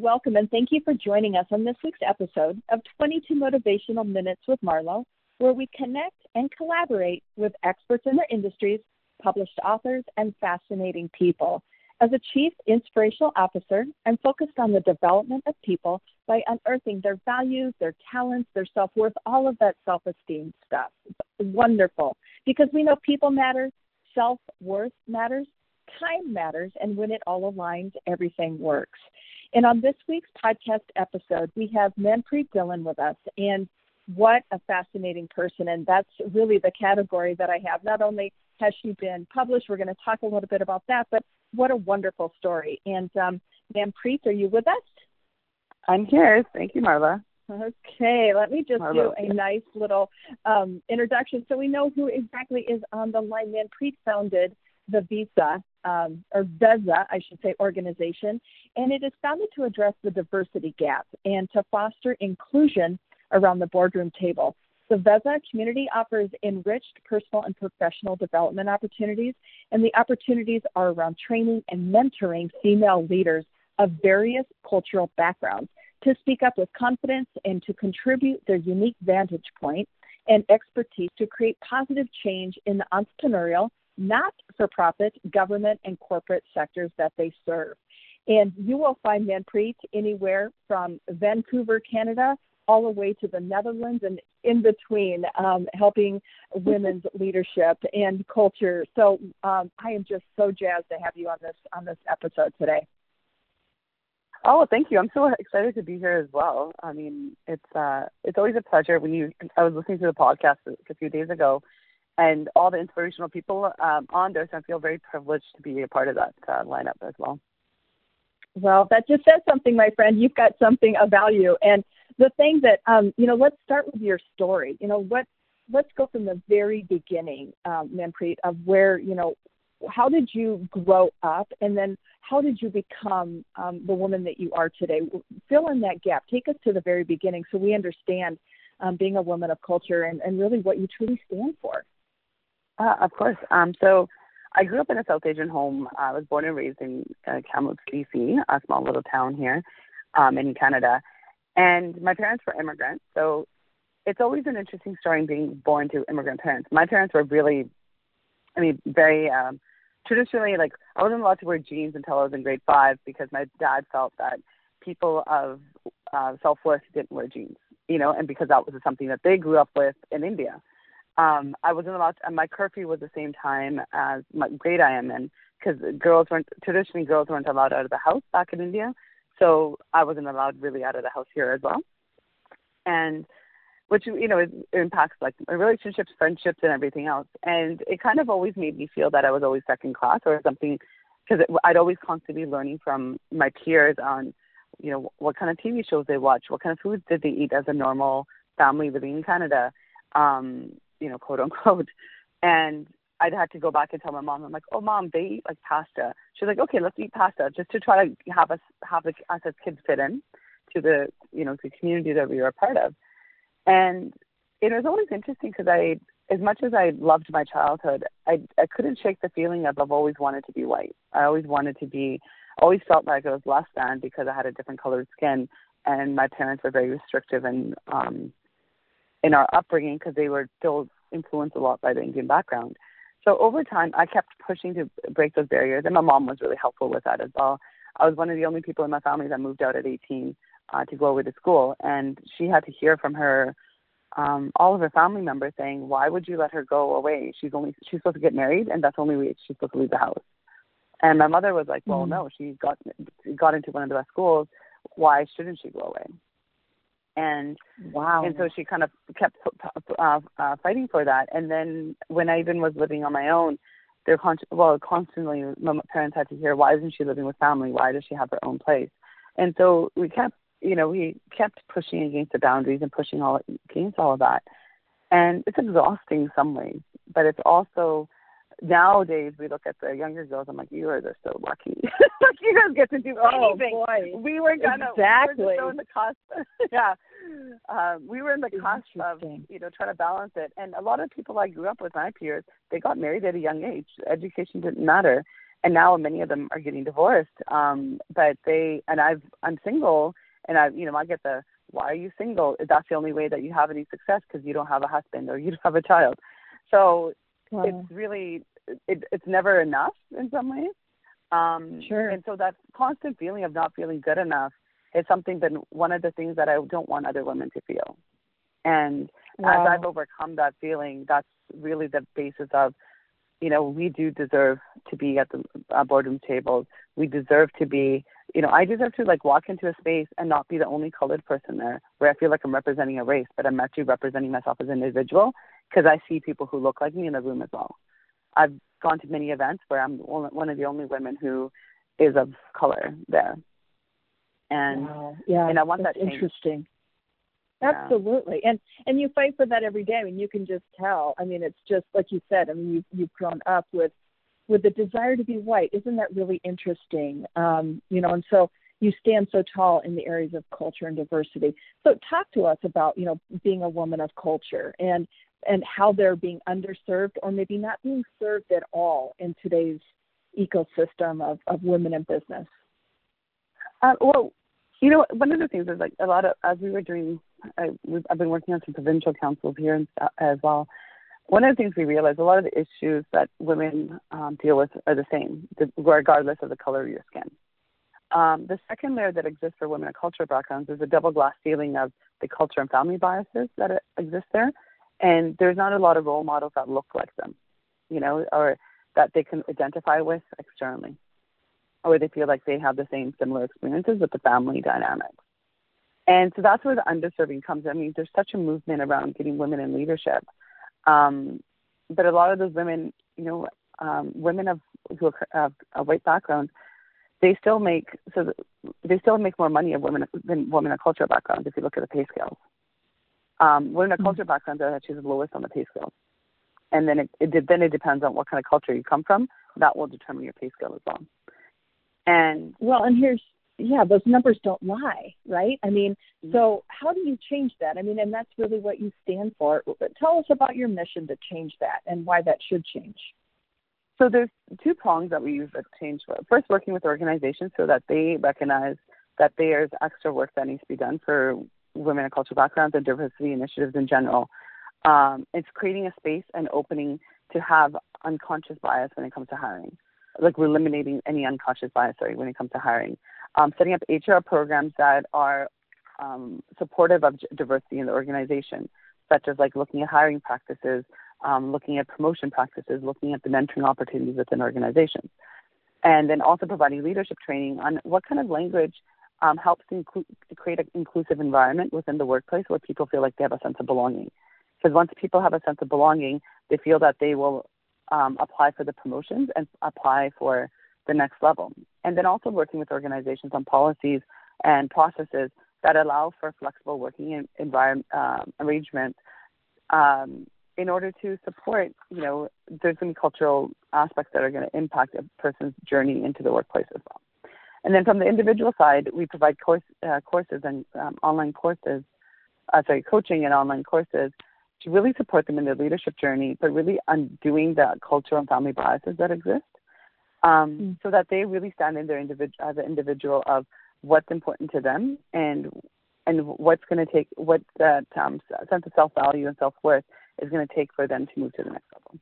welcome and thank you for joining us on this week's episode of 22 Motivational Minutes with Marlo, where we connect and collaborate with experts in their industries, published authors, and fascinating people. As a Chief Inspirational Officer, I'm focused on the development of people by unearthing their values, their talents, their self worth, all of that self esteem stuff. Wonderful. Because we know people matter, self worth matters, time matters, and when it all aligns, everything works. And on this week's podcast episode, we have Manpreet Dhillon with us. And what a fascinating person. And that's really the category that I have. Not only has she been published, we're going to talk a little bit about that, but what a wonderful story. And um, Manpreet, are you with us? I'm here. Thank you, Marlo. Okay, let me just Marlo. do a nice little um, introduction so we know who exactly is on the line. Manpreet founded the Visa, um, or VEZA, I should say, organization, and it is founded to address the diversity gap and to foster inclusion around the boardroom table. The VEZA community offers enriched personal and professional development opportunities, and the opportunities are around training and mentoring female leaders of various cultural backgrounds to speak up with confidence and to contribute their unique vantage point and expertise to create positive change in the entrepreneurial, not for profit, government, and corporate sectors that they serve. And you will find Manpreet anywhere from Vancouver, Canada, all the way to the Netherlands and in between, um, helping women's leadership and culture. So um, I am just so jazzed to have you on this on this episode today. Oh, thank you. I'm so excited to be here as well. I mean, it's uh, it's always a pleasure when you. I was listening to the podcast a few days ago, and all the inspirational people um, on there. So I feel very privileged to be a part of that uh, lineup as well. Well, that just says something, my friend. You've got something of value, and the thing that um, you know. Let's start with your story. You know what? Let's go from the very beginning, um, Manpreet, of where you know how did you grow up and then how did you become um, the woman that you are today fill in that gap take us to the very beginning so we understand um, being a woman of culture and, and really what you truly stand for uh, of course. Um, so i grew up in a south asian home. I was born and raised in uh, kamloops bc a small little town here um, in canada. And my parents were immigrants so it's always an interesting story being born to immigrant parents. My parents were really I mean, very um, traditionally, like I wasn't allowed to wear jeans until I was in grade five because my dad felt that people of uh, self worth didn't wear jeans, you know, and because that was something that they grew up with in India. Um, I wasn't allowed, to, and my curfew was the same time as my grade I am in because girls weren't traditionally girls weren't allowed out of the house back in India, so I wasn't allowed really out of the house here as well. And which you know it impacts like my relationships, friendships, and everything else. And it kind of always made me feel that I was always second class or something, because I'd always constantly be learning from my peers on, you know, what kind of TV shows they watch, what kind of foods did they eat as a normal family living in Canada, um, you know, quote unquote. And I'd have to go back and tell my mom, I'm like, oh mom, they eat like pasta. She's like, okay, let's eat pasta, just to try to have us have us as kids fit in to the you know the community that we were a part of. And it was always interesting because I, as much as I loved my childhood, I I couldn't shake the feeling of I've always wanted to be white. I always wanted to be, always felt like I was less than because I had a different colored skin, and my parents were very restrictive and um, in our upbringing because they were still influenced a lot by the Indian background. So over time, I kept pushing to break those barriers, and my mom was really helpful with that as well. I was one of the only people in my family that moved out at 18 uh, to go away to school, and she had to hear from her um, all of her family members saying, "Why would you let her go away? She's only she's supposed to get married, and that's only way she's supposed to leave the house." And my mother was like, "Well, mm-hmm. no, she got got into one of the best schools. Why shouldn't she go away?" And wow, and so she kind of kept uh, uh, fighting for that. And then when I even was living on my own, they're con- well constantly my parents had to hear, "Why isn't she living with family? Why does she have her own place?" And so we kept you know, we kept pushing against the boundaries and pushing all against all of that. And it's exhausting in some ways, but it's also nowadays we look at the younger girls. I'm like, you are just so lucky. like you guys get to do oh, anything. Boy. We were gonna exactly we were in the cusp. yeah, um, we were in the cusp of you know trying to balance it. And a lot of people I grew up with, my peers, they got married at a young age. Education didn't matter, and now many of them are getting divorced. Um, but they and I've I'm single, and I you know I get the why are you single? That's the only way that you have any success because you don't have a husband or you don't have a child. So wow. it's really it, it's never enough in some ways. Um, sure. And so that constant feeling of not feeling good enough is something that one of the things that I don't want other women to feel. And wow. as I've overcome that feeling, that's really the basis of, you know, we do deserve to be at the uh, boardroom tables. We deserve to be, you know, I deserve to like walk into a space and not be the only colored person there, where I feel like I'm representing a race, but I'm actually representing myself as an individual because I see people who look like me in the room as well. I've gone to many events where I'm one of the only women who is of color there. And wow. yeah, and I want that interesting. Absolutely. And and you fight for that every day. I mean, you can just tell. I mean, it's just like you said. I mean, you you've grown up with with the desire to be white. Isn't that really interesting? Um, you know, and so you stand so tall in the areas of culture and diversity. So talk to us about, you know, being a woman of culture and and how they're being underserved or maybe not being served at all in today's ecosystem of, of women in business. Uh, well, you know, one of the things is like a lot of as we were doing I, I've been working on some provincial councils here uh, as well. One of the things we realized, a lot of the issues that women um, deal with are the same, regardless of the color of your skin. Um, the second layer that exists for women of cultural backgrounds is a double glass ceiling of the culture and family biases that exist there, and there's not a lot of role models that look like them, you know, or that they can identify with externally, or they feel like they have the same similar experiences with the family dynamics. And so that's where the underserving comes. I mean, there's such a movement around getting women in leadership. Um, but a lot of those women, you know, um, women of who have a white background, they still make so they still make more money of women than women of cultural backgrounds if you look at the pay scales. Um, women of mm-hmm. cultural backgrounds are actually the lowest on the pay scale, and then it, it then it depends on what kind of culture you come from. That will determine your pay scale as well. And well, and here's yeah, those numbers don't lie, right? I mean, mm-hmm. so how do you change that? I mean, and that's really what you stand for. But tell us about your mission to change that and why that should change. So there's two prongs that we use to change. First, working with organizations so that they recognize that there's extra work that needs to be done for women of cultural backgrounds and diversity initiatives in general. Um, it's creating a space and opening to have unconscious bias when it comes to hiring, like we're eliminating any unconscious bias, sorry, when it comes to hiring. Um, setting up HR programs that are um, supportive of diversity in the organization, such as like looking at hiring practices, um, looking at promotion practices, looking at the mentoring opportunities within organizations, and then also providing leadership training on what kind of language um, helps inclu- create an inclusive environment within the workplace where people feel like they have a sense of belonging. Because once people have a sense of belonging, they feel that they will um, apply for the promotions and apply for the next level. And then also working with organizations on policies and processes that allow for flexible working environment uh, arrangements um, in order to support, you know, there's going to be cultural aspects that are going to impact a person's journey into the workplace as well. And then from the individual side, we provide course, uh, courses and um, online courses, uh, sorry, coaching and online courses to really support them in their leadership journey, but really undoing the cultural and family biases that exist um, mm. so that they really stand in their individual as an individual of what's important to them and and what's going to take what that um, sense of self value and self worth is going to take for them to move to the next level.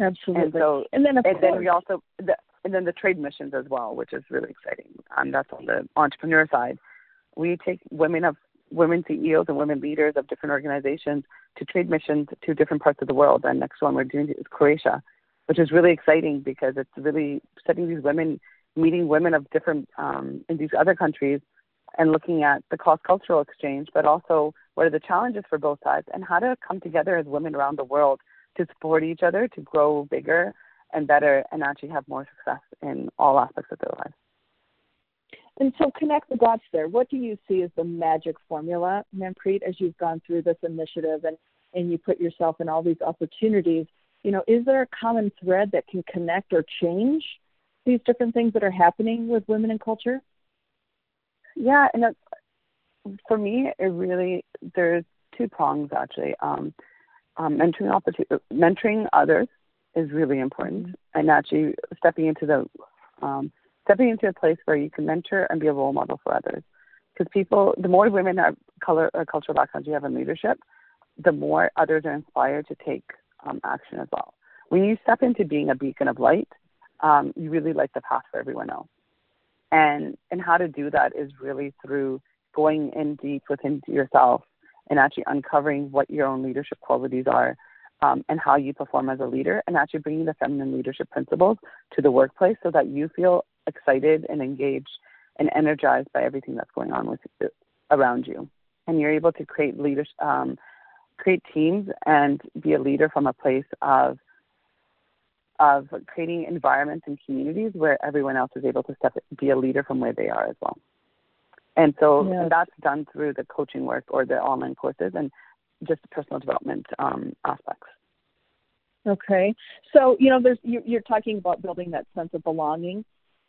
Absolutely. And so, and then and course. then we also the, and then the trade missions as well, which is really exciting. Um, that's on the entrepreneur side. We take women of women CEOs and women leaders of different organizations to trade missions to different parts of the world. And next one we're doing is Croatia which is really exciting because it's really setting these women, meeting women of different um, in these other countries, and looking at the cross cultural exchange, but also what are the challenges for both sides and how to come together as women around the world to support each other to grow bigger and better and actually have more success in all aspects of their lives. And so connect the dots there. What do you see as the magic formula, Manpreet, as you've gone through this initiative and, and you put yourself in all these opportunities you know, is there a common thread that can connect or change these different things that are happening with women in culture? Yeah, and for me, it really there's two prongs actually. Um, um, mentoring opportunity, mentoring others is really important, and actually stepping into the um, stepping into a place where you can mentor and be a role model for others. Because people, the more women of color or cultural backgrounds you have in leadership, the more others are inspired to take um, action as well. When you step into being a beacon of light, um, you really light the path for everyone else. And and how to do that is really through going in deep within yourself and actually uncovering what your own leadership qualities are um, and how you perform as a leader and actually bringing the feminine leadership principles to the workplace so that you feel excited and engaged and energized by everything that's going on with around you. And you're able to create leaders um, create teams and be a leader from a place of of creating environments and communities where everyone else is able to step be a leader from where they are as well. And so yes. that's done through the coaching work or the online courses. And just the personal development um, aspects. Okay, so you know, there's you, are talking about building that sense of belonging,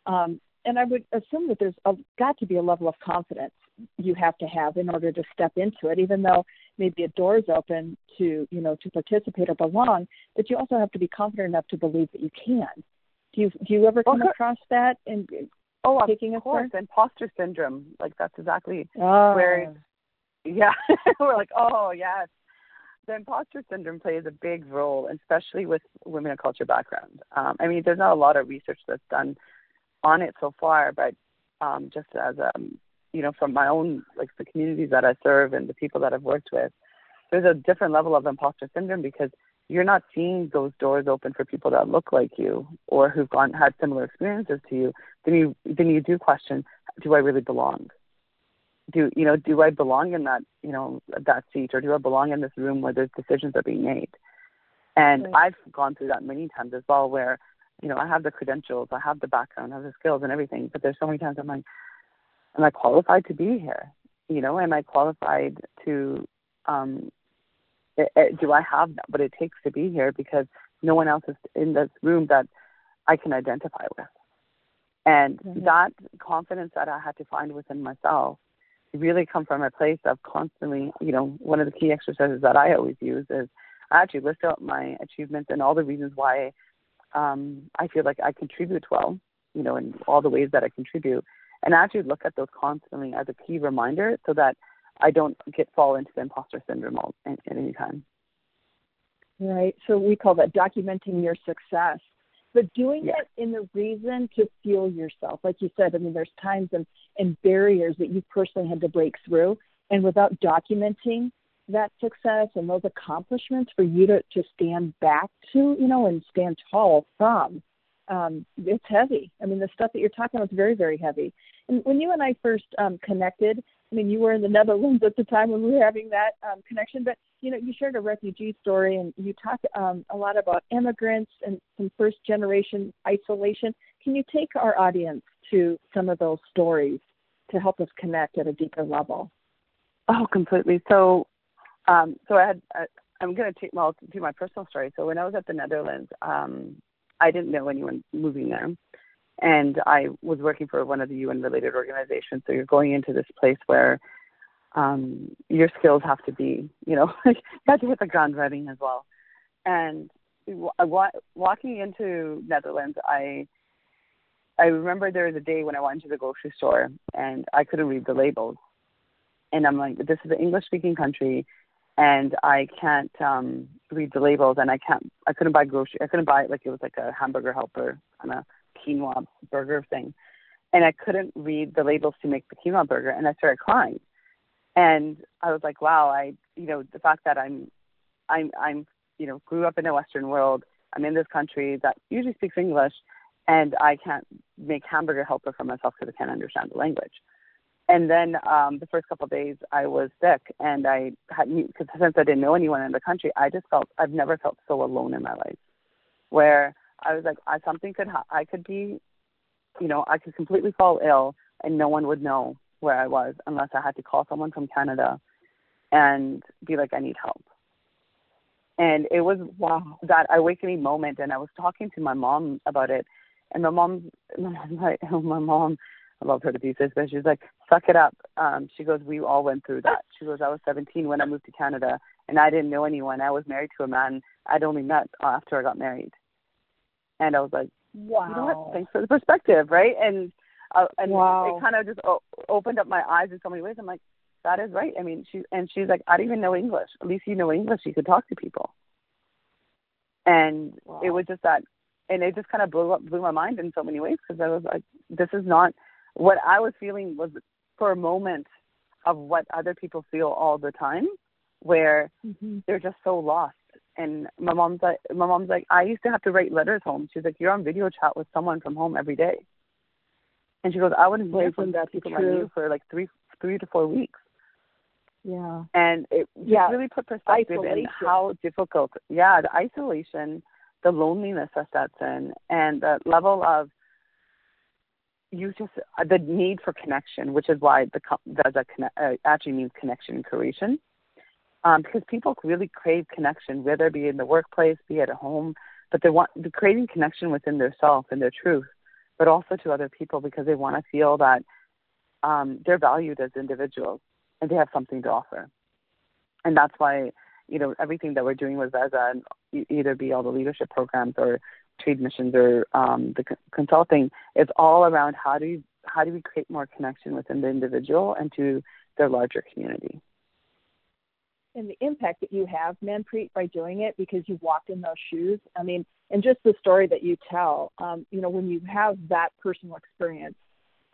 um, and I would assume that there's a, got to be a level of confidence you have to have in order to step into it. Even though maybe a door is open to you know to participate or belong, but you also have to be confident enough to believe that you can. Do you do you ever come okay. across that in oh, taking of course, imposter syndrome? Like that's exactly oh. where yeah, we're like, oh yes. The imposter syndrome plays a big role, especially with women of culture background. Um, I mean, there's not a lot of research that's done on it so far, but um, just as um, you know, from my own like the communities that I serve and the people that I've worked with, there's a different level of imposter syndrome because you're not seeing those doors open for people that look like you or who've gone had similar experiences to you. Then you then you do question, do I really belong? Do you know do I belong in that you know that seat or do I belong in this room where there's decisions are being made? And right. I've gone through that many times as well, where you know I have the credentials, I have the background, I have the skills and everything, but there's so many times I'm like, am I qualified to be here? You know, am I qualified to? um it, eh, it, eh, Do I have what it takes to be here? Because no one else is in this room that I can identify with. And mm-hmm. that confidence that I had to find within myself really come from a place of constantly, you know, one of the key exercises that I always use is I actually list out my achievements and all the reasons why um, I feel like I contribute well, you know, in all the ways that I contribute, and I actually look at those constantly as a key reminder so that I don't get fall into the imposter syndrome at, at any time. Right. So we call that documenting your success but doing it in the reason to fuel yourself. Like you said, I mean, there's times and, and barriers that you personally had to break through. And without documenting that success and those accomplishments for you to, to stand back to, you know, and stand tall from, um, it's heavy. I mean, the stuff that you're talking about is very, very heavy. And when you and I first um, connected, I mean, you were in the Netherlands at the time when we were having that um, connection, but you know, you shared a refugee story and you talk um, a lot about immigrants and some first generation isolation. Can you take our audience to some of those stories to help us connect at a deeper level? Oh, completely. So, um, so I had, I'm going to take, well, do my personal story. So when I was at the Netherlands, um, I didn't know anyone moving there. And I was working for one of the UN related organizations. So you're going into this place where um, your skills have to be, you know, you have to hit the ground running as well. And walking into Netherlands, I I remember there was a day when I went to the grocery store and I couldn't read the labels, and I'm like, this is an English speaking country, and I can't um read the labels, and I can't, I couldn't buy grocery, I couldn't buy it like it was like a hamburger helper on a quinoa burger thing, and I couldn't read the labels to make the quinoa burger, and I started crying and I was like, wow, I, you know, the fact that I'm, I'm, I'm, you know, grew up in the Western world. I'm in this country that usually speaks English, and I can't make hamburger helper for myself because I can't understand the language. And then um, the first couple of days, I was sick, and I had because since I didn't know anyone in the country, I just felt I've never felt so alone in my life, where I was like, I something could ha- I could be, you know, I could completely fall ill, and no one would know where I was unless I had to call someone from Canada and be like, I need help. And it was wow, that awakening moment. And I was talking to my mom about it. And my mom, my mom, my mom, I love her to pieces, but she's like, suck it up. Um, she goes, we all went through that. She goes, I was 17 when I moved to Canada and I didn't know anyone. I was married to a man I'd only met after I got married. And I was like, wow. You know what? Thanks for the perspective, right? And uh, and wow. it kind of just o- opened up my eyes in so many ways. I'm like, that is right. I mean, she and she's like, I don't even know English. At least you know English. You could talk to people. And wow. it was just that, and it just kind of blew up, blew my mind in so many ways because I was like, this is not what I was feeling was for a moment of what other people feel all the time, where mm-hmm. they're just so lost. And my mom's like, my mom's like, I used to have to write letters home. She's like, you're on video chat with someone from home every day. And she goes, I wouldn't hear from that people true? I knew for like three, three to four weeks. Yeah. And it yeah. really put perspective isolation. in how difficult, yeah, the isolation, the loneliness that sets in, and the level of you just uh, the need for connection, which is why the a connect, uh, actually means connection and creation, um, because people really crave connection, whether it be in the workplace, be at home, but they want the creating connection within their self and their truth, but also to other people because they want to feel that um, they're valued as individuals and they have something to offer, and that's why you know everything that we're doing with Veza, and either be all the leadership programs or trade missions or um, the consulting, it's all around how do you, how do we create more connection within the individual and to their larger community. And the impact that you have, Manpreet, by doing it because you walked in those shoes. I mean, and just the story that you tell, um, you know, when you have that personal experience,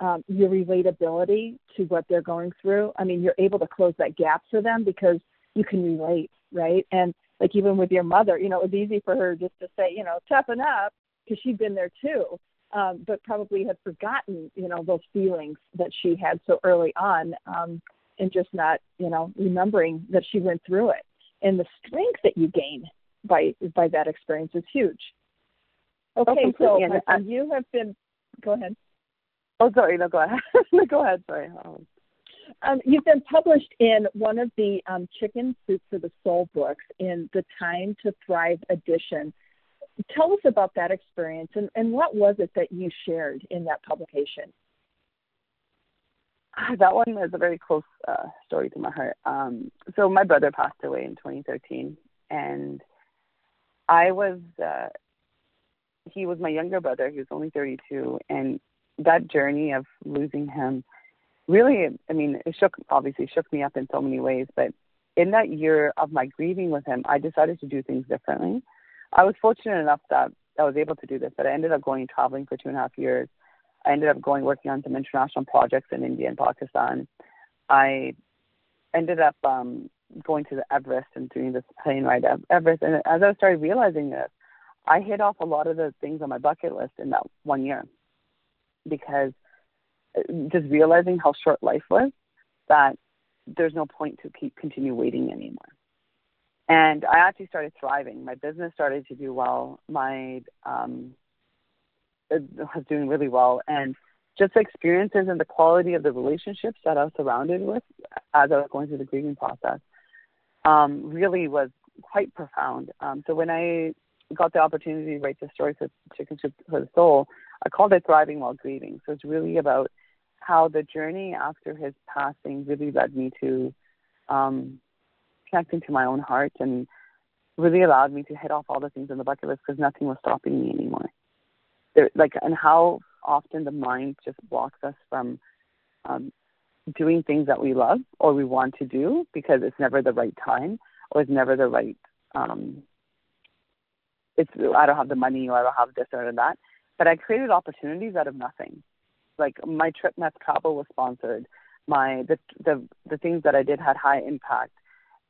um, your relatability to what they're going through. I mean, you're able to close that gap for them because you can relate, right? And like even with your mother, you know, it was easy for her just to say, you know, toughen up because she'd been there too, um, but probably had forgotten, you know, those feelings that she had so early on, um, and just not, you know, remembering that she went through it. And the strength that you gain by by that experience is huge. Okay, oh, so uh, you have been. Go ahead. Oh, sorry. No, go ahead. go ahead. Sorry. Oh. Um, you've been published in one of the um, Chicken Soup for the Soul books in the Time to Thrive edition. Tell us about that experience and, and what was it that you shared in that publication? Ah, that one is a very close uh, story to my heart. Um, so my brother passed away in 2013, and I was uh, he was my younger brother. He was only 32, and that journey of losing him really, I mean, it shook, obviously shook me up in so many ways, but in that year of my grieving with him, I decided to do things differently. I was fortunate enough that I was able to do this, but I ended up going traveling for two and a half years. I ended up going working on some international projects in India and Pakistan. I ended up um, going to the Everest and doing this plane ride at Everest. And as I started realizing this, I hit off a lot of the things on my bucket list in that one year because just realizing how short life was that there's no point to keep continue waiting anymore. And I actually started thriving. My business started to do well. My um, it was doing really well, and just the experiences and the quality of the relationships that I was surrounded with as I was going through the grieving process um, really was quite profound. Um, so when I got the opportunity to write the story for Chicken Soup for the Soul, I called it Thriving While Grieving. So it's really about how the journey after his passing really led me to um, connecting to my own heart and really allowed me to hit off all the things on the bucket list because nothing was stopping me anymore. There, like, and how often the mind just blocks us from um, doing things that we love or we want to do because it's never the right time or it's never the right. Um, it's I don't have the money or I don't have this or that. But I created opportunities out of nothing like my trip Travel was sponsored. My the the the things that I did had high impact,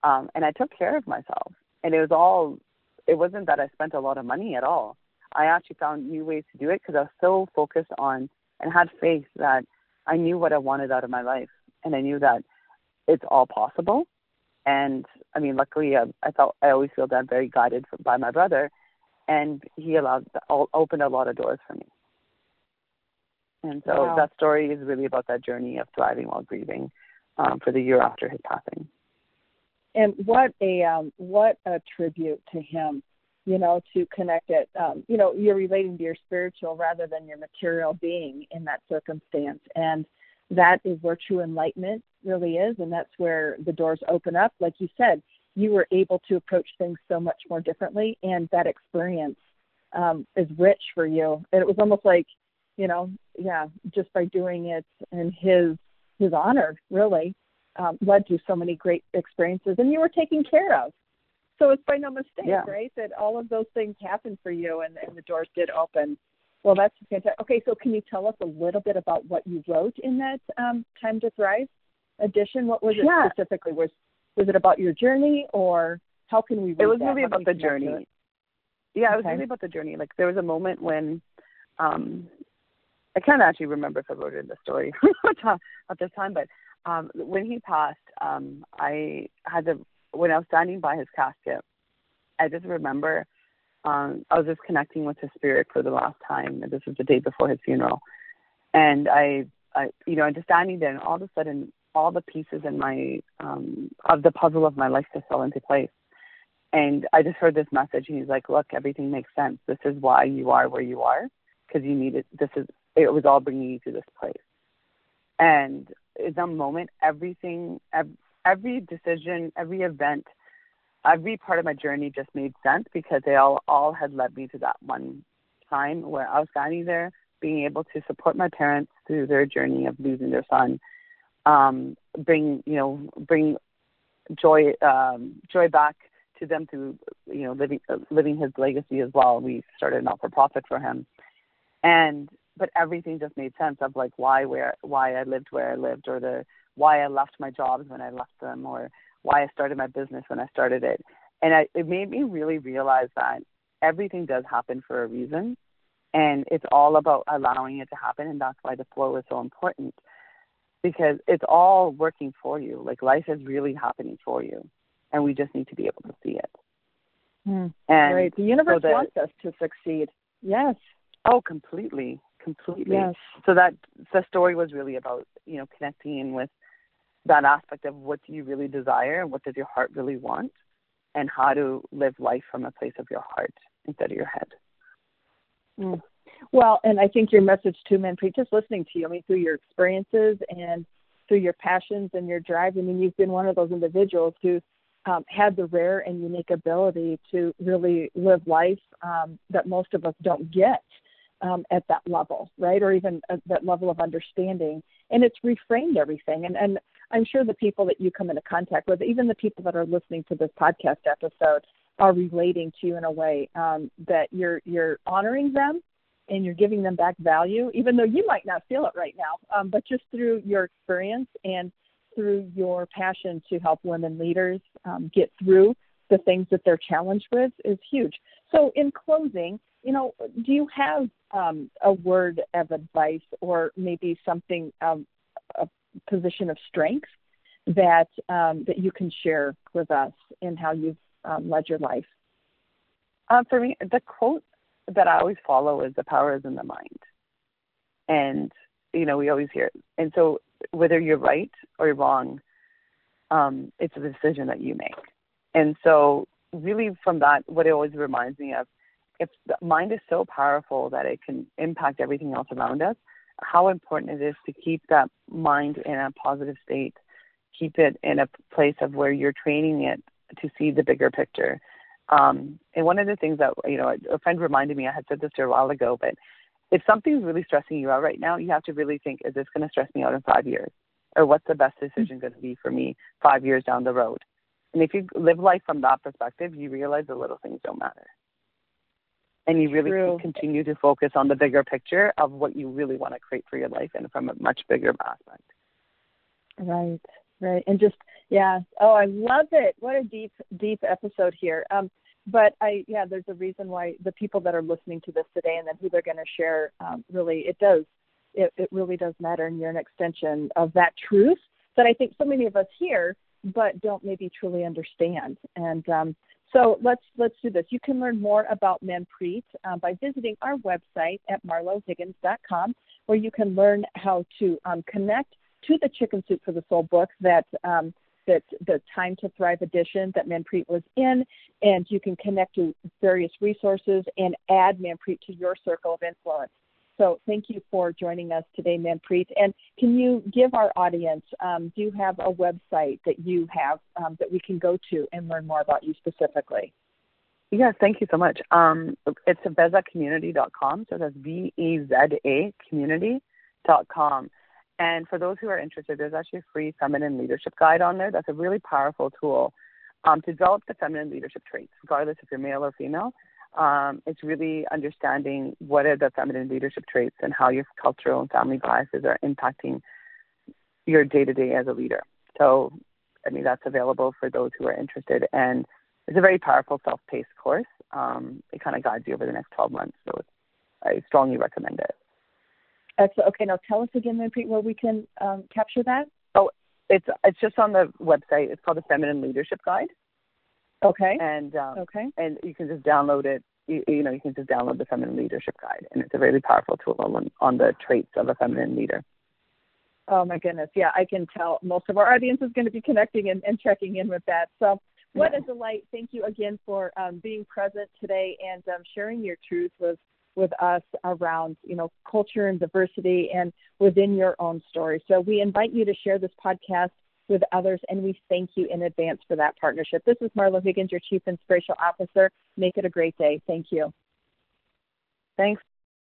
um, and I took care of myself. And it was all. It wasn't that I spent a lot of money at all. I actually found new ways to do it because I was so focused on and had faith that I knew what I wanted out of my life, and I knew that it's all possible. And I mean, luckily, I, I felt I always feel that I'm very guided by my brother, and he allowed opened a lot of doors for me. And so wow. that story is really about that journey of thriving while grieving um, for the year after his passing. And what a um, what a tribute to him, you know, to connect it. Um, you know, you're relating to your spiritual rather than your material being in that circumstance, and that is where true enlightenment really is, and that's where the doors open up. Like you said, you were able to approach things so much more differently, and that experience um, is rich for you. And it was almost like, you know, yeah, just by doing it in his his honor, really, um, led to so many great experiences, and you were taken care of. So it's by no mistake, yeah. right, that all of those things happened for you, and, and the doors did open. Well, that's fantastic. Okay, so can you tell us a little bit about what you wrote in that um, Time to Thrive edition? What was it yeah. specifically? Was was it about your journey, or how can we? it was really about the journey. Yeah, it was okay. really about the journey. Like there was a moment when, um, I can't actually remember if I wrote it in the story at this time, but um, when he passed, um, I had to when I was standing by his casket. I just remember um, I was just connecting with his spirit for the last time, and this was the day before his funeral. And I, I, you know, I'm just standing there, and all of a sudden, all the pieces in my um, of the puzzle of my life just fell into place. And I just heard this message, and he's like, "Look, everything makes sense. This is why you are where you are, because you needed. This is it was all bringing you to this place." And in that moment, everything, every decision, every event every part of my journey just made sense because they all all had led me to that one time where I was standing there, being able to support my parents through their journey of losing their son, um, bring you know bring joy um, joy back to them through you know living uh, living his legacy as well. We started not for profit for him, and but everything just made sense of like why where why I lived where I lived or the why I left my jobs when I left them or why I started my business when I started it. And I, it made me really realize that everything does happen for a reason. And it's all about allowing it to happen. And that's why the flow is so important because it's all working for you. Like life is really happening for you. And we just need to be able to see it. Mm, and right. The universe so that, wants us to succeed. Yes. Oh, completely. Completely. Yes. So that the story was really about, you know, connecting with that aspect of what do you really desire and what does your heart really want and how to live life from a place of your heart instead of your head. Mm. Well, and I think your message to Manpreet, just listening to you, I mean, through your experiences and through your passions and your drive, I mean, you've been one of those individuals who um, had the rare and unique ability to really live life um, that most of us don't get um, at that level, right? Or even at that level of understanding. And it's reframed everything. And, and I'm sure the people that you come into contact with, even the people that are listening to this podcast episode, are relating to you in a way um, that you're you're honoring them and you're giving them back value, even though you might not feel it right now. Um, but just through your experience and through your passion to help women leaders um, get through the things that they're challenged with is huge. So, in closing, you know, do you have um, a word of advice or maybe something, um, a position of strength that um, that you can share with us in how you've um, led your life? Uh, for me, the quote that I always follow is "The power is in the mind," and you know we always hear it. And so, whether you're right or wrong, um, it's a decision that you make. And so, really, from that, what it always reminds me of, if the mind is so powerful that it can impact everything else around us, how important it is to keep that mind in a positive state, keep it in a place of where you're training it to see the bigger picture. Um, and one of the things that you know, a friend reminded me, I had said this to her a while ago, but if something's really stressing you out right now, you have to really think, is this going to stress me out in five years, or what's the best decision going to be for me five years down the road? And if you live life from that perspective, you realize the little things don't matter and you really True. continue to focus on the bigger picture of what you really want to create for your life and from a much bigger aspect. Right, right. And just yeah. Oh, I love it. What a deep, deep episode here. Um, but I yeah, there's a reason why the people that are listening to this today and then who they're going to share um, really it does it, it really does matter and you're an extension of that truth that I think so many of us hear but don't maybe truly understand. And um, so let's let's do this. You can learn more about Manpreet uh, by visiting our website at marlohiggins.com, where you can learn how to um, connect to the Chicken Soup for the Soul book that um, that the Time to Thrive edition that Manpreet was in, and you can connect to various resources and add Manpreet to your circle of influence. So thank you for joining us today, Manpreet. And can you give our audience, um, do you have a website that you have um, that we can go to and learn more about you specifically? Yes, thank you so much. Um, it's vezacommunity.com, so that's V-E-Z-A community.com. And for those who are interested, there's actually a free feminine leadership guide on there. That's a really powerful tool um, to develop the feminine leadership traits, regardless if you're male or female. Um, it's really understanding what are the feminine leadership traits and how your cultural and family biases are impacting your day to day as a leader. So, I mean, that's available for those who are interested. And it's a very powerful self paced course. Um, it kind of guides you over the next 12 months. So, I strongly recommend it. Excellent. Okay, now tell us again, Manpreet, where we can um, capture that. Oh, it's it's just on the website. It's called the Feminine Leadership Guide. Okay. And um, okay. And you can just download it. You, you, know, you can just download the Feminine Leadership Guide, and it's a really powerful tool on, on the traits of a feminine leader. Oh my goodness, yeah, I can tell most of our audience is going to be connecting and, and checking in with that. So, what yeah. a delight! Thank you again for um, being present today and um, sharing your truth with with us around you know culture and diversity and within your own story. So we invite you to share this podcast with others, and we thank you in advance for that partnership. This is Marlo Higgins, your Chief Inspirational Officer. Make it a great day. Thank you. Thanks.